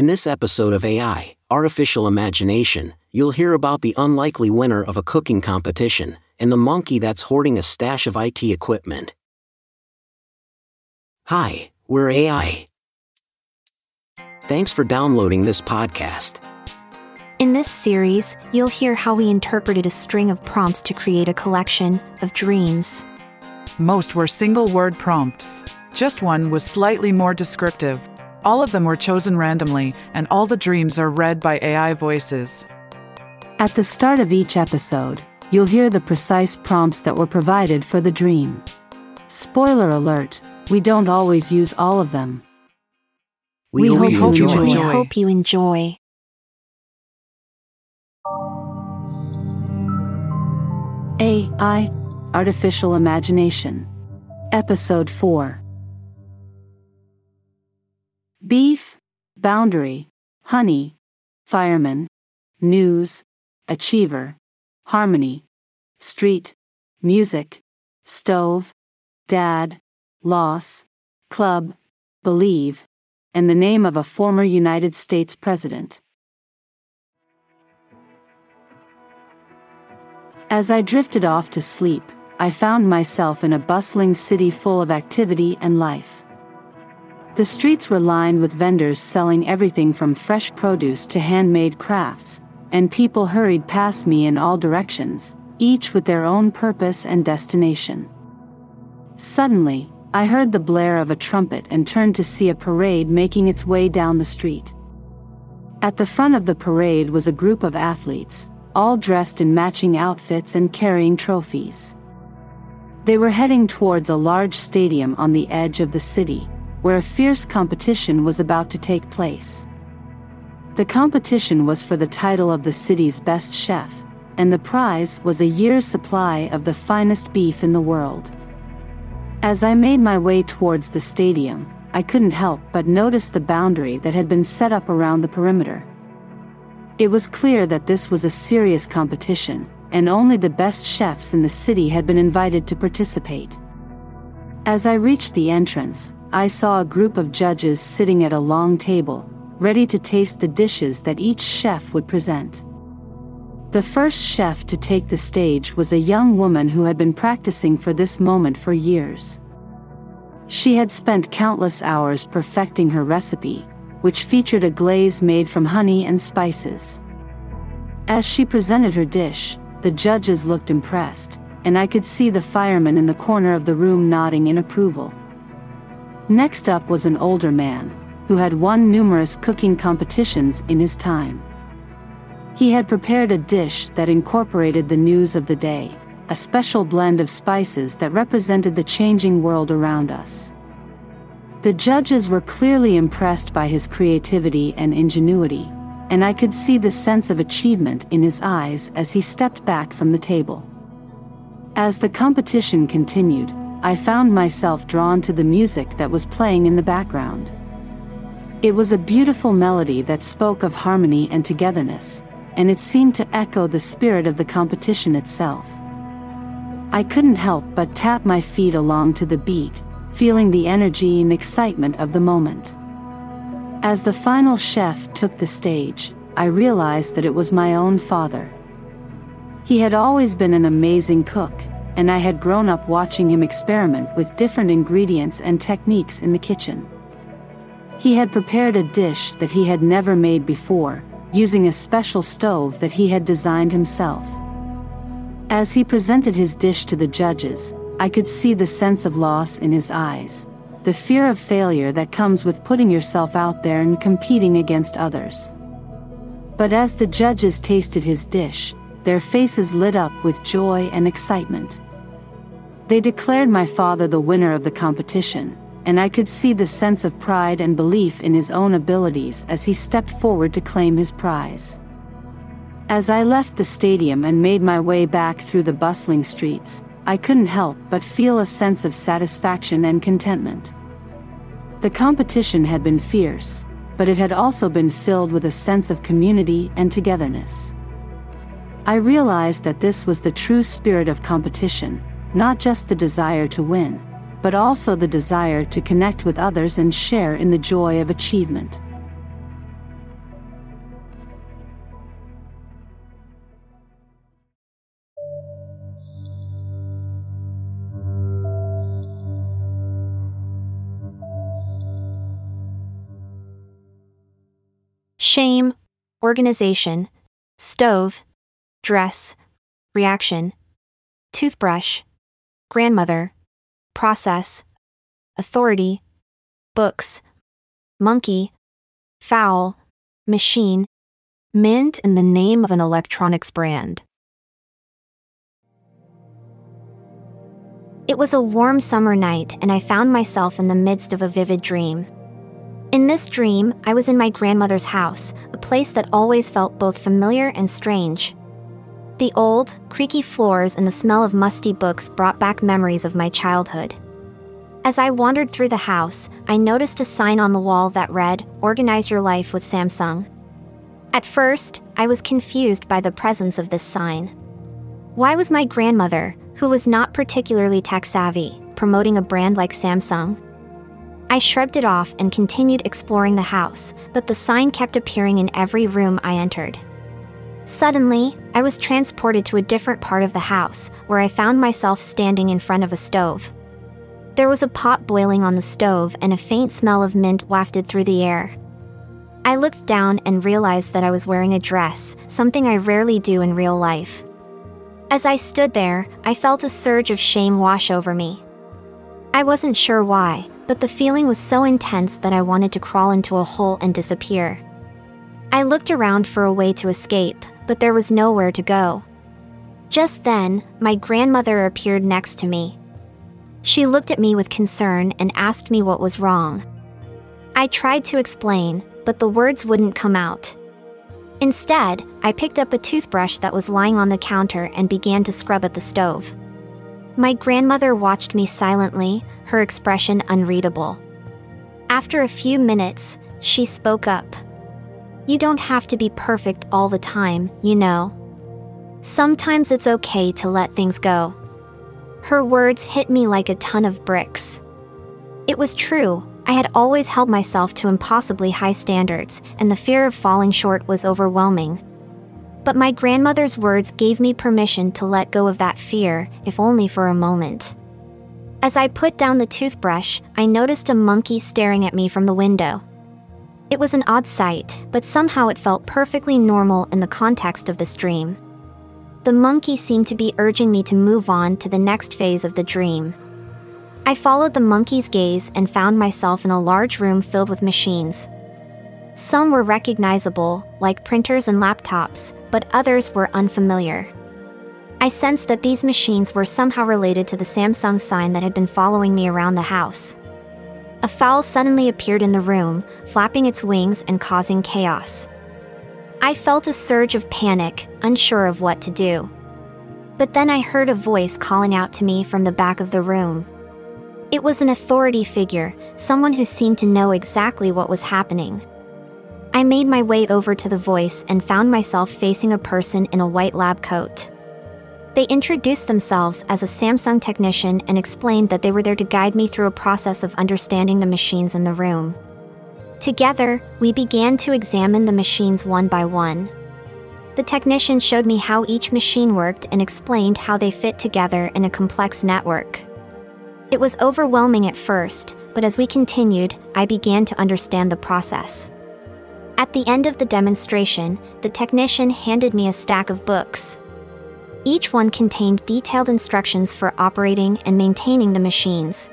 In this episode of AI, Artificial Imagination, you'll hear about the unlikely winner of a cooking competition and the monkey that's hoarding a stash of IT equipment. Hi, we're AI. Thanks for downloading this podcast. In this series, you'll hear how we interpreted a string of prompts to create a collection of dreams. Most were single word prompts. Just one was slightly more descriptive. All of them were chosen randomly, and all the dreams are read by AI voices. At the start of each episode, you'll hear the precise prompts that were provided for the dream. Spoiler alert, we don't always use all of them. We, We hope, hope you you enjoy. We hope you enjoy. AI Artificial Imagination. Episode 4 Beef, Boundary, Honey, Fireman, News, Achiever, Harmony, Street, Music, Stove, Dad, Loss, Club, Believe, and the name of a former United States President. As I drifted off to sleep, I found myself in a bustling city full of activity and life. The streets were lined with vendors selling everything from fresh produce to handmade crafts, and people hurried past me in all directions, each with their own purpose and destination. Suddenly, I heard the blare of a trumpet and turned to see a parade making its way down the street. At the front of the parade was a group of athletes, all dressed in matching outfits and carrying trophies. They were heading towards a large stadium on the edge of the city, where a fierce competition was about to take place. The competition was for the title of the city's best chef, and the prize was a year's supply of the finest beef in the world. As I made my way towards the stadium, I couldn't help but notice the boundary that had been set up around the perimeter. It was clear that this was a serious competition, and only the best chefs in the city had been invited to participate. As I reached the entrance, I saw a group of judges sitting at a long table, ready to taste the dishes that each chef would present. The first chef to take the stage was a young woman who had been practicing for this moment for years. She had spent countless hours perfecting her recipe, which featured a glaze made from honey and spices. As she presented her dish, the judges looked impressed, and I could see the fireman in the corner of the room nodding in approval. Next up was an older man, who had won numerous cooking competitions in his time. He had prepared a dish that incorporated the news of the day, a special blend of spices that represented the changing world around us. The judges were clearly impressed by his creativity and ingenuity, and I could see the sense of achievement in his eyes as he stepped back from the table. As the competition continued, I found myself drawn to the music that was playing in the background. It was a beautiful melody that spoke of harmony and togetherness, and it seemed to echo the spirit of the competition itself. I couldn't help but tap my feet along to the beat, feeling the energy and excitement of the moment. As the final chef took the stage, I realized that it was my own father. He had always been an amazing cook, and I had grown up watching him experiment with different ingredients and techniques in the kitchen. He had prepared a dish that he had never made before, using a special stove that he had designed himself. As he presented his dish to the judges, I could see the sense of loss in his eyes, the fear of failure that comes with putting yourself out there and competing against others. But as the judges tasted his dish, their faces lit up with joy and excitement. They declared my father the winner of the competition, and I could see the sense of pride and belief in his own abilities as he stepped forward to claim his prize. As I left the stadium and made my way back through the bustling streets, I couldn't help but feel a sense of satisfaction and contentment. The competition had been fierce, but it had also been filled with a sense of community and togetherness. I realized that this was the true spirit of competition, not just the desire to win, but also the desire to connect with others and share in the joy of achievement. Shame, organization, stove, dress, reaction, toothbrush, grandmother, process, authority, books, monkey, foul, machine, mint, and the name of an electronics brand. It was a warm summer night, and I found myself in the midst of a vivid dream. In this dream, I was in my grandmother's house, a place that always felt both familiar and strange. The old, creaky floors and the smell of musty books brought back memories of my childhood. As I wandered through the house, I noticed a sign on the wall that read, Organize Your Life with Samsung. At first, I was confused by the presence of this sign. Why was my grandmother, who was not particularly tech savvy, promoting a brand like Samsung? I shrugged it off and continued exploring the house, but the sign kept appearing in every room I entered. Suddenly, I was transported to a different part of the house, where I found myself standing in front of a stove. There was a pot boiling on the stove, and a faint smell of mint wafted through the air. I looked down and realized that I was wearing a dress, something I rarely do in real life. As I stood there, I felt a surge of shame wash over me. I wasn't sure why, but the feeling was so intense that I wanted to crawl into a hole and disappear. I looked around for a way to escape, but there was nowhere to go. Just then, my grandmother appeared next to me. She looked at me with concern and asked me what was wrong. I tried to explain, but the words wouldn't come out. Instead, I picked up a toothbrush that was lying on the counter and began to scrub at the stove. My grandmother watched me silently, her expression unreadable. After a few minutes, she spoke up. You don't have to be perfect all the time, you know. Sometimes it's okay to let things go. Her words hit me like a ton of bricks. It was true, I had always held myself to impossibly high standards, and the fear of falling short was overwhelming. But my grandmother's words gave me permission to let go of that fear, if only for a moment. As I put down the toothbrush, I noticed a monkey staring at me from the window. It was an odd sight, but somehow it felt perfectly normal in the context of this dream. The monkey seemed to be urging me to move on to the next phase of the dream. I followed the monkey's gaze and found myself in a large room filled with machines. Some were recognizable, like printers and laptops, but others were unfamiliar. I sensed that these machines were somehow related to the Samsung sign that had been following me around the house. A fowl suddenly appeared in the room, flapping its wings and causing chaos. I felt a surge of panic, unsure of what to do. But then I heard a voice calling out to me from the back of the room. It was an authority figure, someone who seemed to know exactly what was happening. I made my way over to the voice and found myself facing a person in a white lab coat. They introduced themselves as a Samsung technician and explained that they were there to guide me through a process of understanding the machines in the room. Together, we began to examine the machines one by one. The technician showed me how each machine worked and explained how they fit together in a complex network. It was overwhelming at first, but as we continued, I began to understand the process. At the end of the demonstration, the technician handed me a stack of books. Each one contained detailed instructions for operating and maintaining the machines.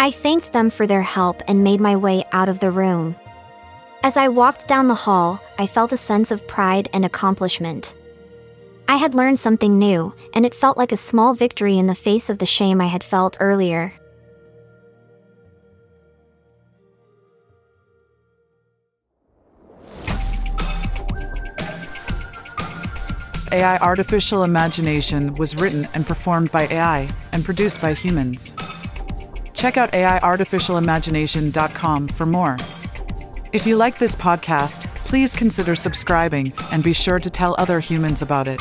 I thanked them for their help and made my way out of the room. As I walked down the hall, I felt a sense of pride and accomplishment. I had learned something new, and it felt like a small victory in the face of the shame I had felt earlier. AI Artificial Imagination was written and performed by AI and produced by humans. Check out AIArtificialimagination.com for more. If you like this podcast, please consider subscribing and be sure to tell other humans about it.